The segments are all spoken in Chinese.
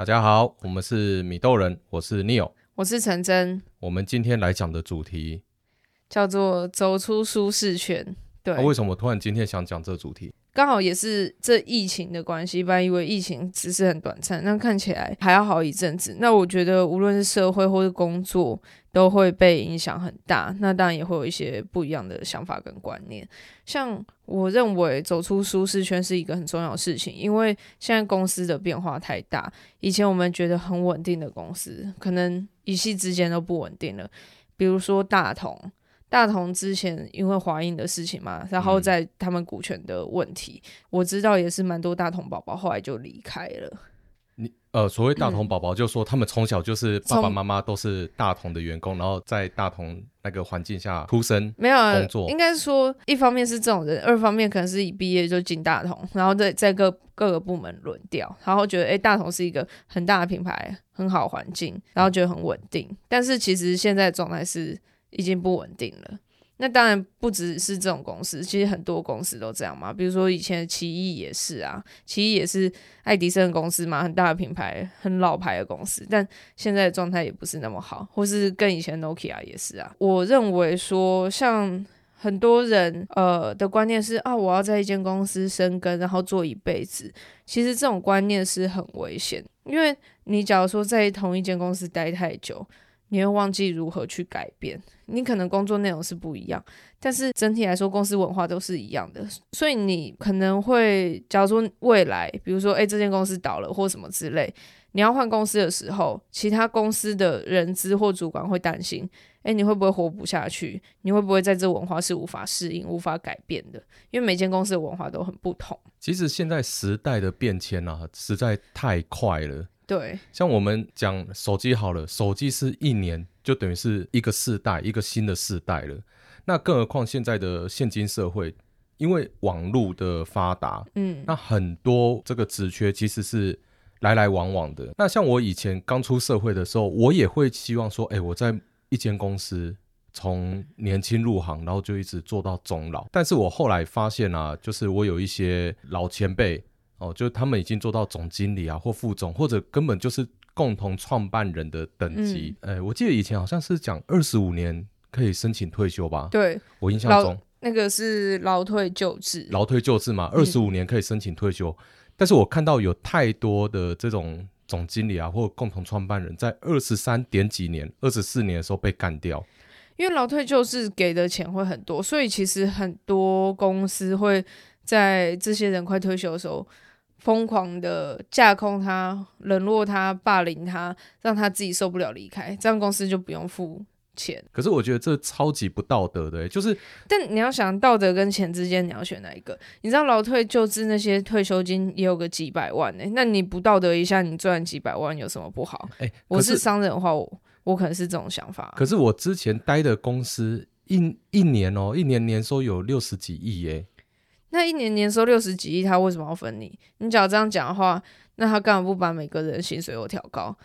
大家好，我们是米豆人，我是 Neil，我是陈真。我们今天来讲的主题叫做走出舒适圈。对，那、啊、为什么我突然今天想讲这个主题？刚好也是这疫情的关系，本来以为疫情只是很短暂，那看起来还要好一阵子。那我觉得无论是社会或是工作，都会被影响很大。那当然也会有一些不一样的想法跟观念。像我认为走出舒适圈是一个很重要的事情，因为现在公司的变化太大。以前我们觉得很稳定的公司，可能一夕之间都不稳定了。比如说大同。大同之前因为华映的事情嘛，然后在他们股权的问题，嗯、我知道也是蛮多大同宝宝后来就离开了。你呃，所谓大同宝宝，就说他们从小就是爸爸妈妈都是大同的员工，然后在大同那个环境下出生，没有工作。应该是说，一方面是这种人，二方面可能是一毕业就进大同，然后在在各各个部门轮调，然后觉得哎、欸，大同是一个很大的品牌，很好环境，然后觉得很稳定。嗯、但是其实现在状态是。已经不稳定了。那当然不只是这种公司，其实很多公司都这样嘛。比如说以前奇异也是啊，奇异也是爱迪生公司嘛，很大的品牌，很老牌的公司。但现在的状态也不是那么好，或是跟以前 Nokia 也是啊。我认为说，像很多人呃的观念是啊，我要在一间公司生根，然后做一辈子。其实这种观念是很危险，因为你假如说在同一间公司待太久。你会忘记如何去改变，你可能工作内容是不一样，但是整体来说公司文化都是一样的，所以你可能会，假如说未来，比如说，诶，这间公司倒了或什么之类，你要换公司的时候，其他公司的人资或主管会担心，诶，你会不会活不下去？你会不会在这文化是无法适应、无法改变的？因为每间公司的文化都很不同。其实现在时代的变迁啊，实在太快了。对，像我们讲手机好了，手机是一年就等于是一个世代，一个新的世代了。那更何况现在的现今社会，因为网络的发达，嗯，那很多这个职缺其实是来来往往的。那像我以前刚出社会的时候，我也会希望说，哎，我在一间公司从年轻入行，然后就一直做到终老。但是我后来发现啊，就是我有一些老前辈。哦，就是他们已经做到总经理啊，或副总，或者根本就是共同创办人的等级。哎、嗯欸，我记得以前好像是讲二十五年可以申请退休吧？对，我印象中那个是劳退旧制，劳退旧制嘛，二十五年可以申请退休。嗯、但是我看到有太多的这种总经理啊，或共同创办人在二十三点几年、二十四年的时候被干掉，因为劳退就是给的钱会很多，所以其实很多公司会在这些人快退休的时候。疯狂的架空他、冷落他、霸凌他，让他自己受不了离开，这样公司就不用付钱。可是我觉得这超级不道德的，就是。但你要想道德跟钱之间，你要选哪一个？你知道劳退旧制那些退休金也有个几百万呢，那你不道德一下，你赚几百万有什么不好？哎、欸，我是商人的话，我我可能是这种想法。可是我之前待的公司一一年哦，一年年收有六十几亿耶。那一年年收六十几亿，他为什么要分你？你只要这样讲的话，那他干嘛不把每个人薪水都调高，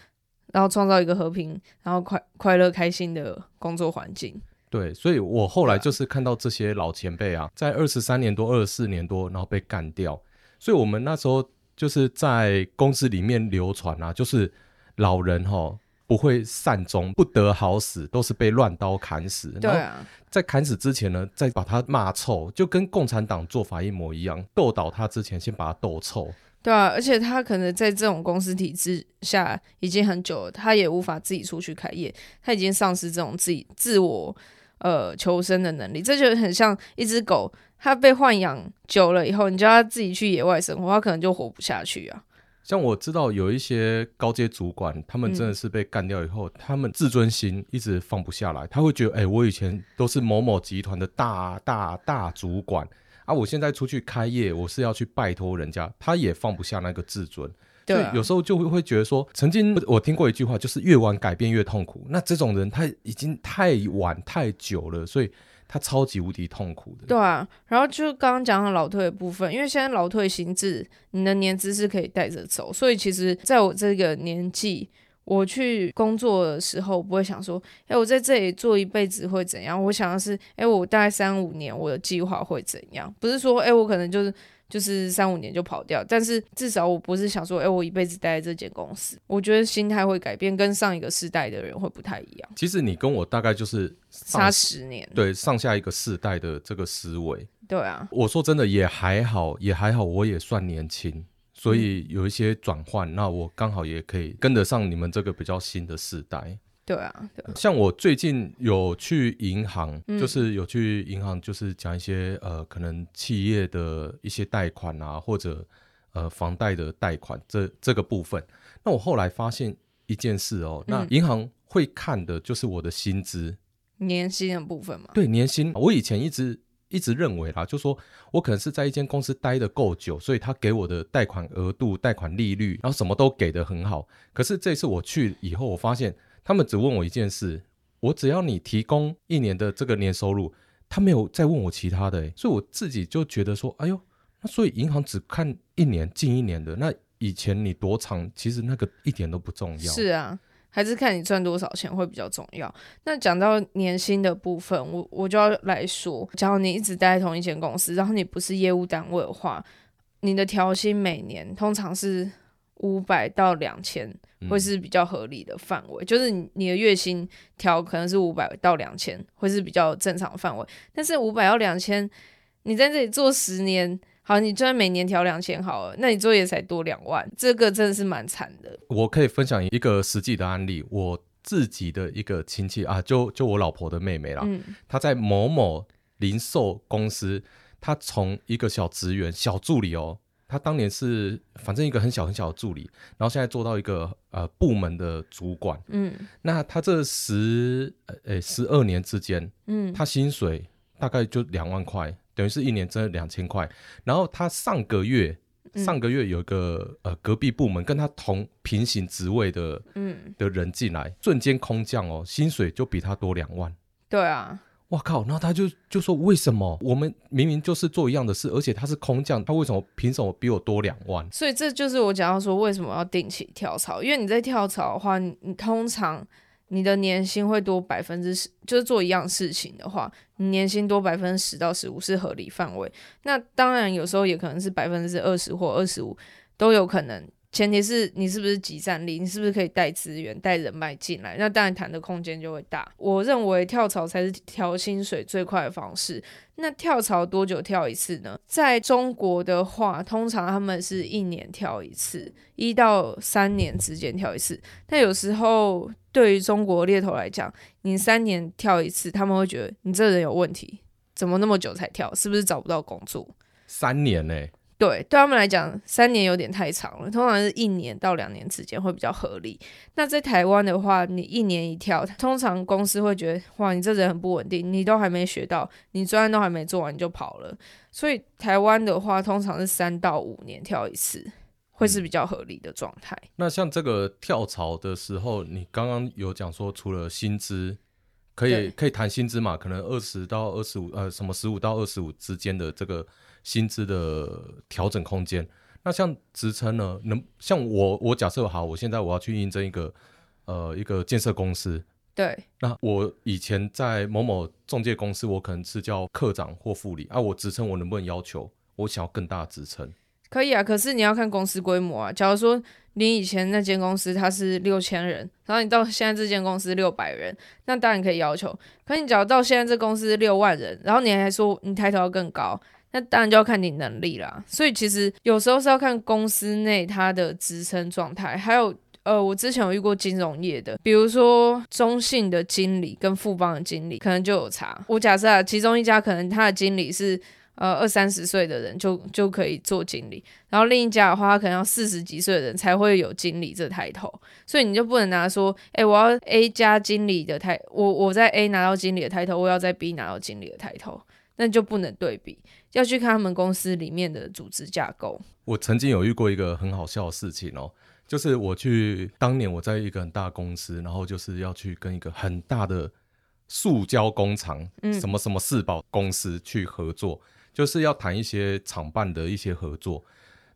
然后创造一个和平、然后快快乐、开心的工作环境？对，所以我后来就是看到这些老前辈啊，在二十三年多、二十四年多，然后被干掉。所以我们那时候就是在公司里面流传啊，就是老人哈。不会善终，不得好死，都是被乱刀砍死。对啊，在砍死之前呢，再把他骂臭，就跟共产党做法一模一样。斗倒他之前，先把他斗臭。对啊，而且他可能在这种公司体制下已经很久了，他也无法自己出去开业，他已经丧失这种自己自我呃求生的能力。这就很像一只狗，它被豢养久了以后，你叫它自己去野外生活，它可能就活不下去啊。像我知道有一些高阶主管，他们真的是被干掉以后，嗯、他们自尊心一直放不下来。他会觉得，哎、欸，我以前都是某某集团的大大大主管啊，我现在出去开业，我是要去拜托人家，他也放不下那个自尊。对、啊，有时候就会会觉得说，曾经我听过一句话，就是越晚改变越痛苦。那这种人他已经太晚太久了，所以。他超级无敌痛苦的，对啊，然后就刚刚讲到老退的部分，因为现在老退行制，你的年资是可以带着走，所以其实在我这个年纪，我去工作的时候，不会想说，哎，我在这里做一辈子会怎样？我想的是，哎，我大概三五年，我的计划会怎样？不是说，哎，我可能就是就是三五年就跑掉。但是至少我不是想说，哎、欸，我一辈子待在这间公司。我觉得心态会改变，跟上一个世代的人会不太一样。其实你跟我大概就是差十年，对，上下一个世代的这个思维。对啊，我说真的也还好，也还好，我也算年轻，所以有一些转换，嗯、那我刚好也可以跟得上你们这个比较新的时代。对啊，对啊，像我最近有去银行，嗯、就是有去银行，就是讲一些呃，可能企业的一些贷款啊，或者呃房贷的贷款这这个部分。那我后来发现一件事哦，那银行会看的就是我的薪资，年薪的部分嘛。对，年薪。我以前一直一直认为啦，就说我可能是在一间公司待得够久，所以他给我的贷款额度、贷款利率，然后什么都给得很好。可是这次我去以后，我发现。他们只问我一件事，我只要你提供一年的这个年收入，他没有再问我其他的，所以我自己就觉得说，哎呦，那所以银行只看一年，近一年的，那以前你多长，其实那个一点都不重要。是啊，还是看你赚多少钱会比较重要。那讲到年薪的部分，我我就要来说，假如你一直待在同一间公司，然后你不是业务单位的话，你的调薪每年通常是五百到两千。会是比较合理的范围，嗯、就是你的月薪调可能是五百到两千，会是比较正常范围。但是五百到两千，你在这里做十年，好，你就算每年调两千好了，那你做也才多两万，这个真的是蛮惨的。我可以分享一个实际的案例，我自己的一个亲戚啊，就就我老婆的妹妹啦，嗯、她在某某零售公司，她从一个小职员、小助理哦。她当年是反正一个很小很小的助理，然后现在做到一个呃部门的主管。嗯，那他这十呃十二年之间，嗯，他薪水大概就两万块，等于是一年挣两千块。然后他上个月上个月有一个呃隔壁部门跟他同平行职位的嗯的人进来，瞬间空降哦，薪水就比他多两万。对啊。我靠！然后他就就说：“为什么我们明明就是做一样的事，而且他是空降，他为什么凭什么比我多两万？”所以这就是我讲到说为什么要定期跳槽，因为你在跳槽的话，你，你通常你的年薪会多百分之十，就是做一样事情的话，你年薪多百分之十到十五是合理范围。那当然有时候也可能是百分之二十或二十五都有可能。前提是你是不是即战力，你是不是可以带资源、带人脉进来，那当然谈的空间就会大。我认为跳槽才是调薪水最快的方式。那跳槽多久跳一次呢？在中国的话，通常他们是一年跳一次，一到三年之间跳一次。但有时候对于中国猎头来讲，你三年跳一次，他们会觉得你这人有问题，怎么那么久才跳？是不是找不到工作？三年呢、对，对他们来讲，三年有点太长了，通常是一年到两年之间会比较合理。那在台湾的话，你一年一跳，通常公司会觉得，哇，你这人很不稳定，你都还没学到，你专案都还没做完你就跑了。所以台湾的话，通常是三到五年跳一次，会是比较合理的状态。嗯。那像这个跳槽的时候，你刚刚有讲说，除了薪资可以可以谈薪资嘛？可能二十到二十五，呃，什么十五到二十五之间的这个。薪资的调整空间，那像职称呢？能像我，我假设好，我现在我要去应征一个，呃，一个建设公司。对。那我以前在某某中介公司，我可能是叫科长或副理啊。我职称我能不能要求我想要更大的职称？可以啊，可是你要看公司规模啊。假如说你以前那间公司它是六千人，然后你到现在这间公司六百人，那当然可以要求。可是你假如到现在这公司六万人，然后你还说你抬头要更高。那当然就要看你能力啦，所以其实有时候是要看公司内它的职称状态，还有呃，我之前有遇过金融业的，比如说中信的经理跟富邦的经理可能就有差。我假设啊，其中一家可能他的经理是呃二三十岁的人就就可以做经理，然后另一家的话，他可能要四十几岁的人才会有经理这抬头，所以你就不能拿说，哎、我要 A 加经理的抬，我我在 A 拿到经理的抬头，我要在 B 拿到经理的抬头。那就不能对比，要去看他们公司里面的组织架构。我曾经有遇过一个很好笑的事情哦，就是我去当年我在一个很大公司，然后就是要去跟一个很大的塑胶工厂，嗯，什么什么四宝公司去合作，就是要谈一些厂办的一些合作。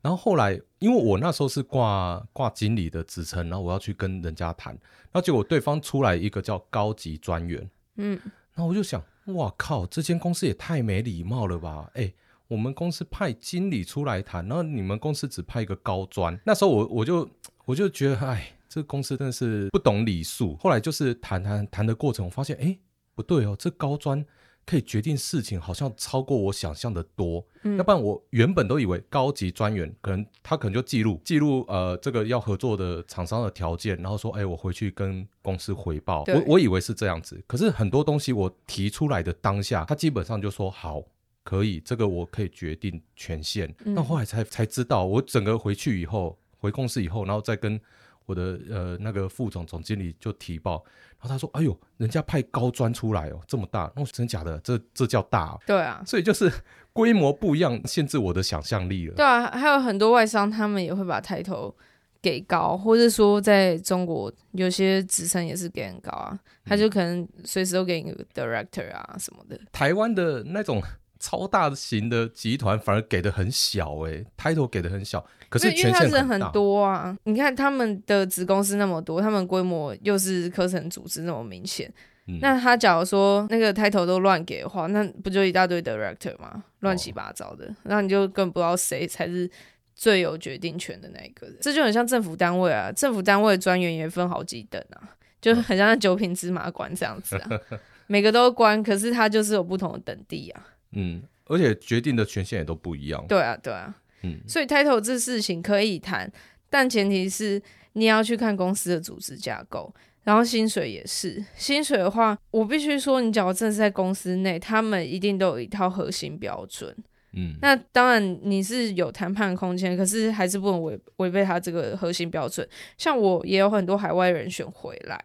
然后后来，因为我那时候是挂挂经理的职称，然后我要去跟人家谈，然后结果对方出来一个叫高级专员，嗯，然后我就想。哇靠！这间公司也太没礼貌了吧！哎，我们公司派经理出来谈，然后你们公司只派一个高专。那时候我我就我就觉得，哎，这个公司真的是不懂礼数。后来就是谈谈谈的过程，我发现，哎，不对哦，这高专。可以决定事情，好像超过我想象的多。嗯，要不然我原本都以为高级专员可能他可能就记录记录呃这个要合作的厂商的条件，然后说哎我回去跟公司回报。我我以为是这样子，可是很多东西我提出来的当下，他基本上就说好可以，这个我可以决定权限。那、嗯、后来才才知道，我整个回去以后回公司以后，然后再跟。我的呃那个副总总经理就提报，然后他说：“哎呦，人家派高专出来哦，这么大，哦，真假的？这这叫大哦？”对啊，所以就是规模不一样，限制我的想象力了。对啊，还有很多外商，他们也会把抬头给高，或者说在中国有些职称也是给很高啊，他就可能随时都给你个 director 啊什么的。嗯，台湾的那种。超大型的集团反而给的很小诶、欸，title 给的很小，可是权限很大。很多啊，你看他们的子公司那么多，他们规模又是科层组织那么明显、嗯，那他假如说那个 title 都乱给的话，那不就一大堆 director 吗？乱七八糟的，那、哦、你就更不知道谁才是最有决定权的那一个人。这就很像政府单位啊，政府单位专员也分好几等啊，就很像九品芝麻官这样子啊，每个都官，可是他就是有不同的等地啊。嗯，而且决定的权限也都不一样。对啊，对啊，嗯，所以 title 这事情可以谈，但前提是你要去看公司的组织架构，然后薪水也是。薪水的话，我必须说，你假如真的是在公司内，他们一定都有一套核心标准。嗯，那当然你是有谈判空间，可是还是不能违违背他这个核心标准。像我也有很多海外人选回来。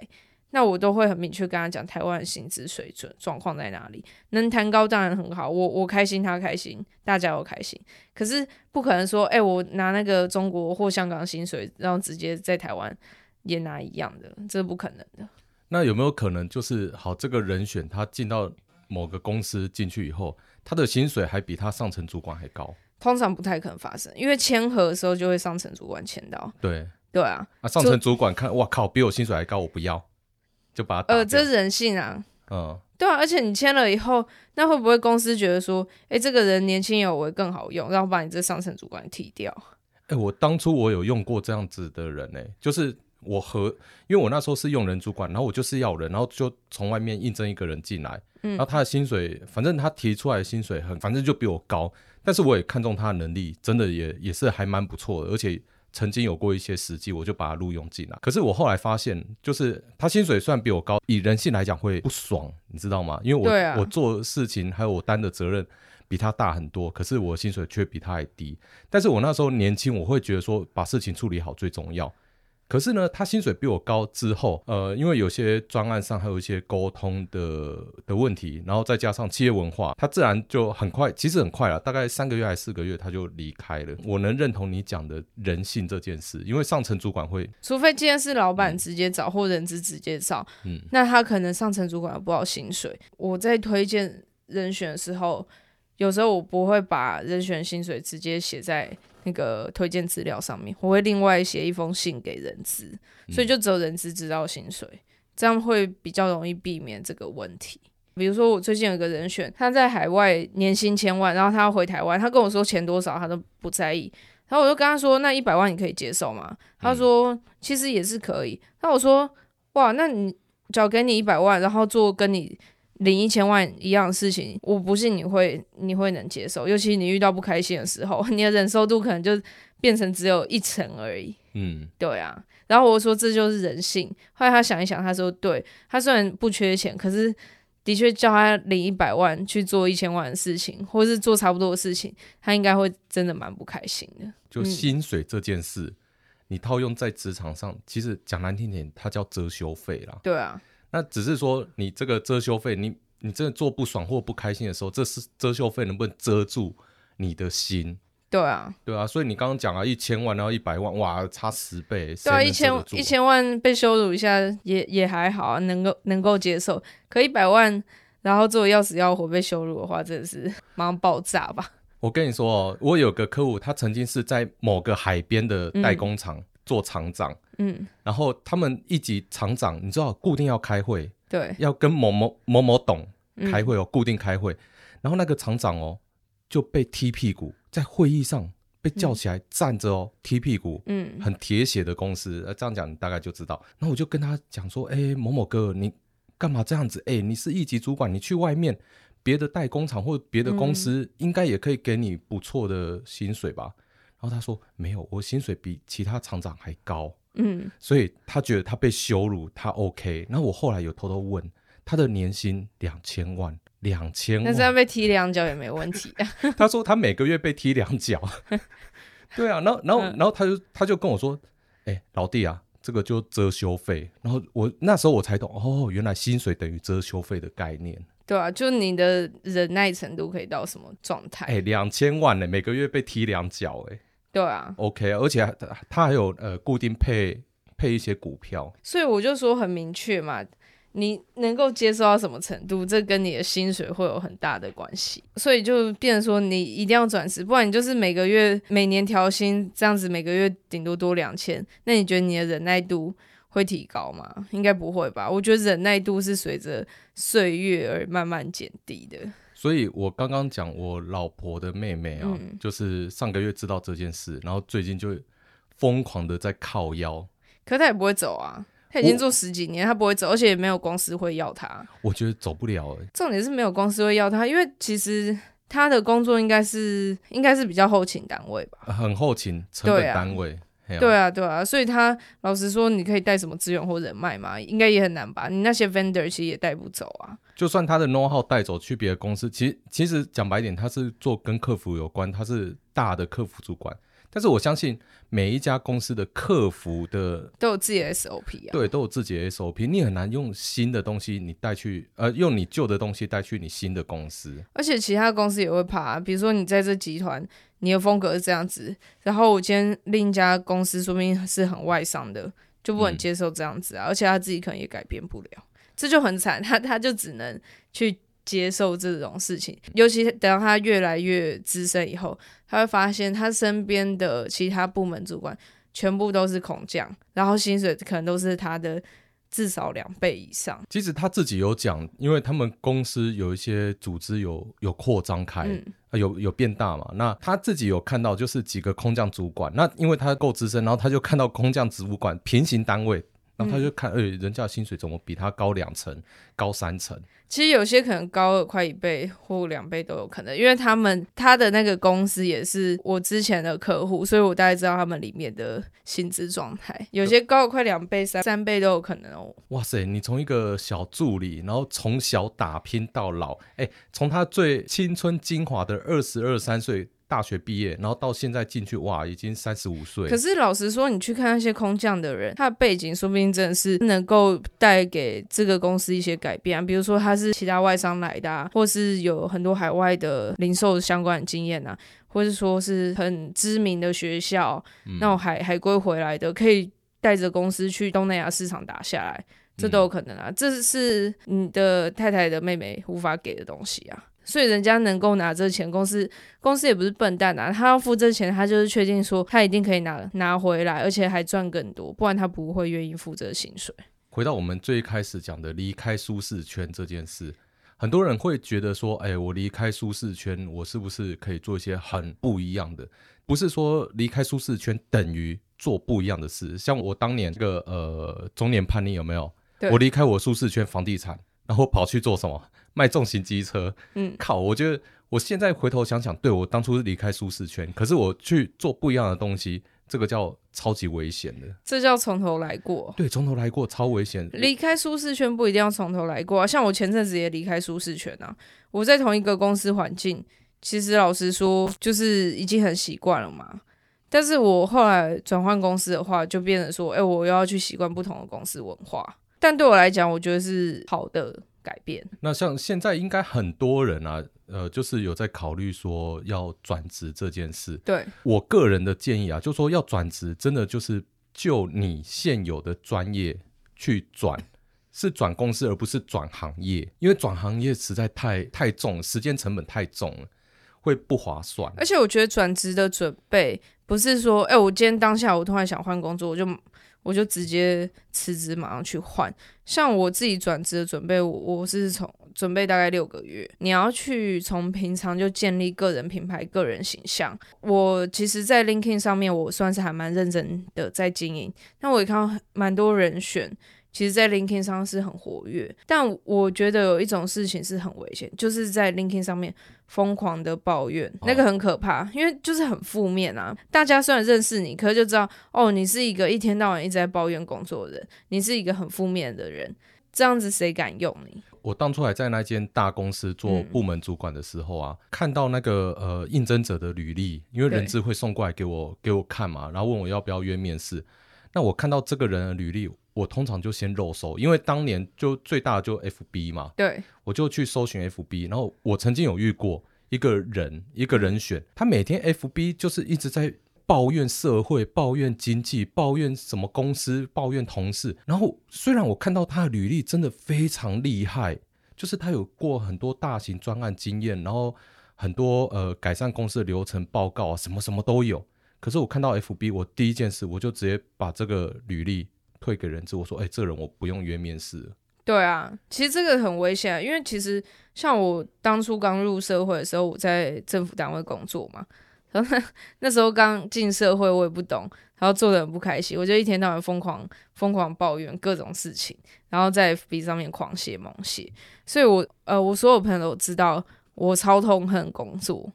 那我都会很明确跟他讲，台湾的薪资水准状况在哪里，能谈高当然很好，我我开心，他开心，大家都开心。可是不可能说，哎、欸，我拿那个中国或香港薪水，然后直接在台湾也拿一样的，这是不可能的。那有没有可能就是，好，这个人选他进到某个公司进去以后，他的薪水还比他上层主管还高？通常不太可能发生，因为签合的时候就会上层主管签到。对对啊，啊，上层主管看，哇靠，比我薪水还高，我不要。就把它呃，这是人性啊，嗯，对啊，而且你签了以后，那会不会公司觉得说，哎、欸，这个人年轻有为更好用，然后把你这上层主管踢掉？哎、欸，我当初我有用过这样子的人呢、欸，就是我和，因为我那时候是用人主管，然后我就是要人，然后就从外面应征一个人进来，嗯，然后他的薪水，反正他提出来的薪水很，反正就比我高，但是我也看中他的能力，真的也也是还蛮不错的，而且。曾经有过一些时机，我就把他录用进来。可是我后来发现，就是他薪水虽然比我高，以人性来讲会不爽，你知道吗？因为我、啊、我做事情还有我担的责任比他大很多，可是我薪水却比他还低。但是我那时候年轻，我会觉得说把事情处理好最重要。可是呢，他薪水比我高之后，呃，因为有些专案上还有一些沟通的的问题，然后再加上企业文化，他自然就很快，其实很快了，大概三个月还是四个月他就离开了。我能认同你讲的人性这件事，因为上层主管会，除非今天是老板直接找、嗯、或人资直接找，嗯，那他可能上层主管不好薪水。我在推荐人选的时候，有时候我不会把人选薪水直接写在。那个推荐资料上面，我会另外写一封信给人资，所以就只有人资知道薪水，这样会比较容易避免这个问题。比如说我最近有个人选，他在海外年薪千万，然后他要回台湾，他跟我说钱多少他都不在意，然后我就跟他说，那一百万你可以接受吗？他说其实也是可以。那我说哇，那你交给你一百万，然后做跟你。领一千万一样的事情，我不信你会你会能接受，尤其你遇到不开心的时候，你的忍受度可能就变成只有一成而已。嗯，对啊。然后我说这就是人性。后来他想一想，他说对，他虽然不缺钱，可是的确叫他领一百万去做一千万的事情，或是做差不多的事情，他应该会真的蛮不开心的。就薪水这件事，嗯、你套用在职场上，其实讲难听点，它叫遮羞费啦。对啊。那只是说，你这个遮羞费，你你真的做不爽或不开心的时候，这是遮羞费能不能遮住你的心？对啊，对啊，所以你刚刚讲啊，一千万然后一百万，哇，差十倍。对啊，一千一千万被羞辱一下也也还好啊，能够能够接受。可一百万，然后做要死要活被羞辱的话，真的是马上爆炸吧？我跟你说哦，我有个客户，他曾经是在某个海边的代工厂。嗯做厂长，嗯，然后他们一级厂长，你知道固定要开会，对，要跟某某某某董开会哦，嗯，固定开会。然后那个厂长哦，就被踢屁股，在会议上被叫起来站着哦，踢屁股，嗯，很铁血的公司，呃，这样讲你大概就知道。然后我就跟他讲说，哎，某某哥，你干嘛这样子？哎，你是一级主管，你去外面别的代工厂或别的公司，应该也可以给你不错的薪水吧？然后他说没有，我薪水比其他厂长还高，嗯，所以他觉得他被羞辱，他 OK。然后我后来有偷偷问他的年薪两千万。两千万，那这样被踢两脚也没问题啊。他说他每个月被踢两脚，对啊，然后然后然后他就他就跟我说，哎、欸，老弟啊，这个就遮羞费。然后我那时候我才懂，哦，原来薪水等于遮羞费的概念。对啊，就你的忍耐程度可以到什么状态？哎、欸，两千万呢，每个月被踢两脚，哎，对啊，OK，而且他他还有呃固定配配一些股票，所以我就说很明确嘛。你能够接受到什么程度，这跟你的薪水会有很大的关系，所以就变成说你一定要转职，不然你就是每个月每年调薪这样子，每个月顶多多两千，那你觉得你的忍耐度会提高吗？应该不会吧？我觉得忍耐度是随着岁月而慢慢减低的。所以我刚刚讲我老婆的妹妹啊，嗯、就是上个月知道这件事，然后最近就疯狂的在靠腰，可她也不会走啊。她已经做十几年，她不会走，而且也没有公司会要她。我觉得走不了。重点是没有公司会要她，因为其实他的工作应该是应该是比较后勤单位吧，很后勤成本单位。对啊，对啊，所以他老实说，你可以带什么资源或人脉嘛？应该也很难吧？你那些 vendor 其实也带不走啊。就算他的 know how 带走去别的公司，其实其实讲白点，他是做跟客服有关，他是大的客服主管。但是我相信每一家公司的客服的都有自己的 SOP 啊，对，都有自己的 SOP。你很难用新的东西你带去，呃，用你旧的东西带去你新的公司。而且其他公司也会怕啊，比如说你在这集团，你的风格是这样子，然后我今天另一家公司说不定是很外商的，就不能接受这样子啊。嗯，而且他自己可能也改变不了，这就很惨。他他就只能去。接受这种事情，尤其等到他越来越资深以后，他会发现他身边的其他部门主管全部都是空降，然后薪水可能都是他的至少两倍以上。其实他自己有讲，因为他们公司有一些组织有有扩张开，嗯呃、有有变大嘛。那他自己有看到，就是几个空降主管，那因为他够资深，然后他就看到空降主管平行单位。然后他就看，哎、嗯，人家的薪水怎么比他高两成、高三成？其实有些可能高了快一倍或两倍都有可能，因为他们他的那个公司也是我之前的客户，所以我大概知道他们里面的薪资状态。有些高了快两倍、三三倍都有可能哦。哇塞，你从一个小助理，然后从小打拼到老，哎，从他最青春精华的二十二三岁。大学毕业，然后到现在进去，哇，已经三十五岁。可是老实说，你去看那些空降的人，他的背景说不定真的是能够带给这个公司一些改变啊。比如说他是其他外商来的啊，或是有很多海外的零售相关的经验啊，或是说是很知名的学校，嗯、那种海海归回来的，可以带着公司去东南亚市场打下来，这都有可能啊。嗯、这是你的太太的妹妹无法给的东西啊。所以人家能够拿这钱，公司公司也不是笨蛋啊，他要付这钱，他就是确定说他一定可以拿拿回来，而且还赚更多，不然他不会愿意付这个薪水。回到我们最开始讲的离开舒适圈这件事，很多人会觉得说，哎，我离开舒适圈，我是不是可以做一些很不一样的？不是说离开舒适圈等于做不一样的事。像我当年这个呃中年叛逆有没有？我离开我舒适圈房地产，然后跑去做什么？卖重型机车，嗯，靠！我觉得我现在回头想想，对，我当初是离开舒适圈，可是我去做不一样的东西，这个叫超级危险的。这叫从头来过。对，从头来过超危险。离开舒适圈不一定要从头来过啊，像我前阵子也离开舒适圈啊。我在同一个公司环境，其实老实说，就是已经很习惯了嘛。但是我后来转换公司的话，就变成说，哎，我又要去习惯不同的公司文化。但对我来讲，我觉得是好的。改变。那像现在应该很多人啊，呃，就是有在考虑说要转职这件事。对，我个人的建议啊，就是说要转职，真的就是就你现有的专业去转，是转公司而不是转行业，因为转行业实在太太重，时间成本太重了，会不划算。而且我觉得转职的准备不是说，哎、欸，我今天当下我突然想换工作，我就。我就直接辞职，马上去换。像我自己转职的准备，我我是从准备大概六个月。你要去从平常就建立个人品牌、个人形象。我其实，在 LinkedIn 上面，我算是还蛮认真的在经营。那我也看到蛮多人选。其实，在 LinkedIn 上是很活跃，但我觉得有一种事情是很危险，就是在 LinkedIn 上面疯狂的抱怨，那个很可怕，因为就是很负面啊。大家虽然认识你，可是就知道哦，你是一个一天到晚一直在抱怨工作的人，你是一个很负面的人，这样子谁敢用你？我当初还在那间大公司做部门主管的时候啊，嗯、看到那个呃应征者的履历，因为人资会送过来给我给我看嘛，然后问我要不要约面试。那我看到这个人的履历。我通常就先肉搜，因为当年就最大的就 FB 嘛，对，我就去搜寻 FB，然后我曾经有遇过一个人，一个人选，他每天 FB 就是一直在抱怨社会、抱怨经济、抱怨什么公司、抱怨同事。然后虽然我看到他的履历真的非常厉害，就是他有过很多大型专案经验，然后很多呃改善公司的流程报告啊，什么什么都有。可是我看到 FB，我第一件事我就直接把这个履历。退给人资，我说，哎、欸，这人我不用约面试。对啊，其实这个很危险，因为其实像我当初刚入社会的时候，我在政府单位工作嘛，然 后那，时候刚进社会，我也不懂，然后做得很不开心，我就一天到晚疯狂疯狂抱怨各种事情，然后在 FB 上面狂写猛写，所以我呃，我所有朋友都知道我超痛恨工作。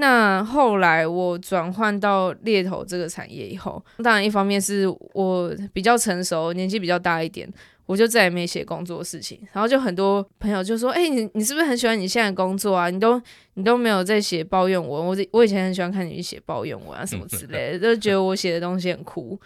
那后来我转换到猎头这个产业以后，当然一方面是我比较成熟，年纪比较大一点，我就再也没写工作事情。然后就很多朋友就说：“哎、你你是不是很喜欢你现在工作啊？你都你都没有在写抱怨文。我我以前很喜欢看你写抱怨文啊什么之类的，就觉得我写的东西很酷。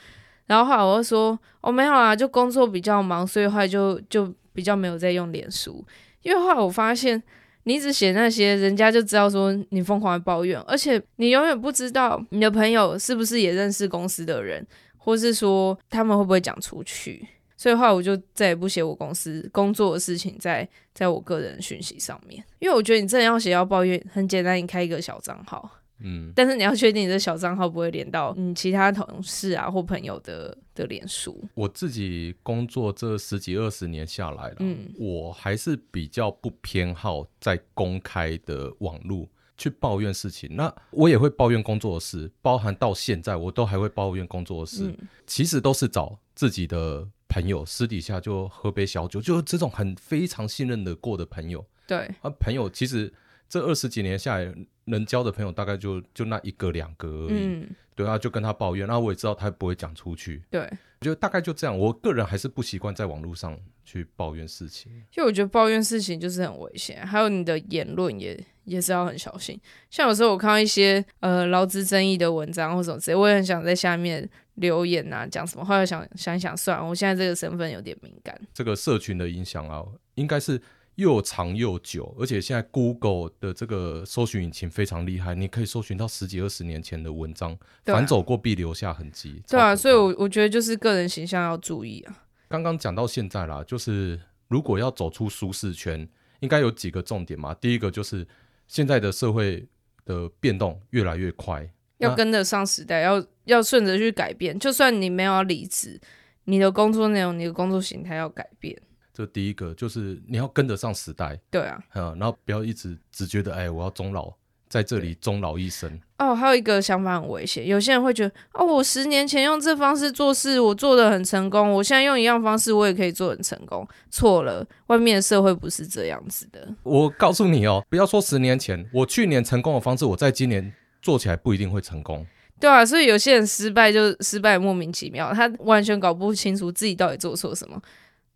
然后后来我就说：哦，没有啊，就工作比较忙，所以后来就就比较没有在用脸书。因为后来我发现。你只写那些，人家就知道说你疯狂的抱怨，而且你永远不知道你的朋友是不是也认识公司的人，或是说他们会不会讲出去。所以后来我就再也不写我公司工作的事情在在我个人讯息上面，因为我觉得你真的要写要抱怨，很简单，你开一个小账号。嗯，但是你要确定你的小账号不会连到你其他同事啊或朋友的的脸书。我自己工作这十几二十年下来了，嗯，我还是比较不偏好在公开的网络去抱怨事情。那我也会抱怨工作的事，包含到现在我都还会抱怨工作的事。嗯，其实都是找自己的朋友私底下就喝杯小酒，就这种很非常信任的过的朋友。对，啊，朋友其实这二十几年下来。能交的朋友大概就就那一个两个而已，嗯、对啊，就跟他抱怨，那我也知道他不会讲出去，对，我觉得大概就这样。我个人还是不习惯在网络上去抱怨事情，因为我觉得抱怨事情就是很危险，还有你的言论也也是要很小心。像有时候我看到一些呃劳资争议的文章或什么之类，我也很想在下面留言啊，讲什么，后来想想一想，算了，我现在这个身份有点敏感。这个社群的影响啊，应该是。又长又久，而且现在 Google 的这个搜寻引擎非常厉害，你可以搜寻到十几二十年前的文章，反、啊、走过必留下痕迹。对啊，所以我我觉得就是个人形象要注意啊。刚刚讲到现在啦，就是如果要走出舒适圈，应该有几个重点嘛。第一个就是现在的社会的变动越来越快，要跟得上时代，要要顺着去改变。就算你没有要离职，你的工作内容、你的工作形态要改变。这第一个就是你要跟得上时代，对啊，嗯，然后不要一直只觉得哎，我要终老在这里终老一生。哦，还有一个想法很危险，有些人会觉得哦，我十年前用这方式做事，我做得很成功，我现在用一样方式，我也可以做很成功。错了，外面的社会不是这样子的。我告诉你哦，不要说十年前，我去年成功的方式，我在今年做起来不一定会成功。对啊，所以有些人失败就失败莫名其妙，他完全搞不清楚自己到底做错什么。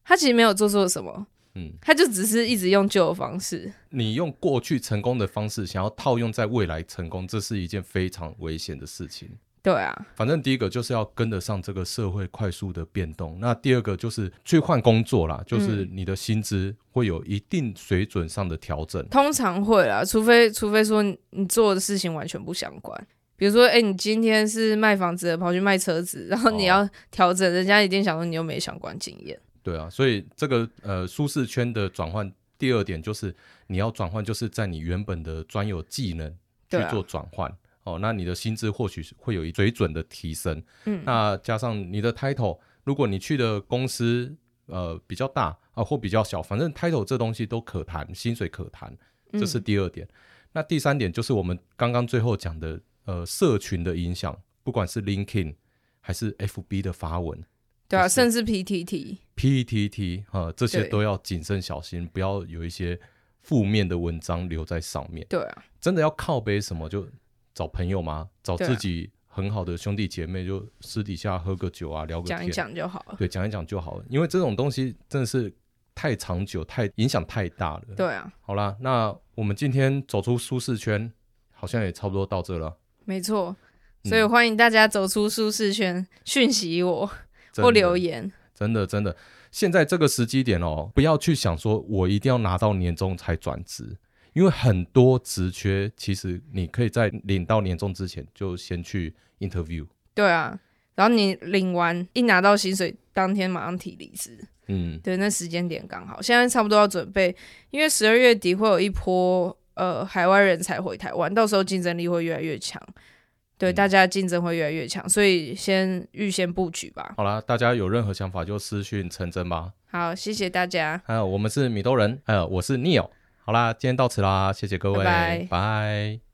他其实没有做错什么，嗯，他就只是一直用旧的方式。你用过去成功的方式想要套用在未来成功，这是一件非常危险的事情。对啊，反正第一个就是要跟得上这个社会快速的变动。那第二个就是去换工作啦，就是你的薪资会有一定水准上的调整。嗯，通常会啦，除非除非说你做的事情完全不相关。比如说，哎，你今天是卖房子的，跑去卖车子，然后你要调整，哦，人家一定想说你又没相关经验。对啊，所以这个呃舒适圈的转换，第二点就是你要转换，就是在你原本的专有技能去做转换，啊、哦，那你的薪资或许会有一水准的提升，嗯，那加上你的 title 如果你去的公司呃比较大啊、呃、或比较小，反正 title 这东西都可谈，薪水可谈，这是第二点。嗯、那第三点就是我们刚刚最后讲的呃社群的影响，不管是 LinkedIn 还是 FB 的发文，对啊，甚至 PTT、PTT 啊这些都要谨慎小心，不要有一些负面的文章留在上面。对啊，真的要靠背什么就找朋友吗？找自己。很好的兄弟姐妹，就私底下喝个酒啊，聊个天，讲一讲就好了。对，讲一讲就好了。因为这种东西真的是太长久，太影响太大了。对啊。好啦，那我们今天走出舒适圈，好像也差不多到这了。没错，所以欢迎大家走出舒适圈，讯息我或留言。真的真的，现在这个时机点哦，不要去想说我一定要拿到年终才转职。因为很多职缺，其实你可以在领到年终之前就先去 interview。对啊，然后你领完一拿到薪水，当天马上提离职。嗯，对，那时间点刚好，现在差不多要准备，因为十二月底会有一波呃海外人才回台湾，到时候竞争力会越来越强。对，嗯、大家竞争会越来越强，所以先预先布局吧。好啦，大家有任何想法就私讯陈真吧。好，谢谢大家。还有我们是米兜人，还有我是 Neo。好啦，今天到此啦，谢谢各位，拜拜。拜拜。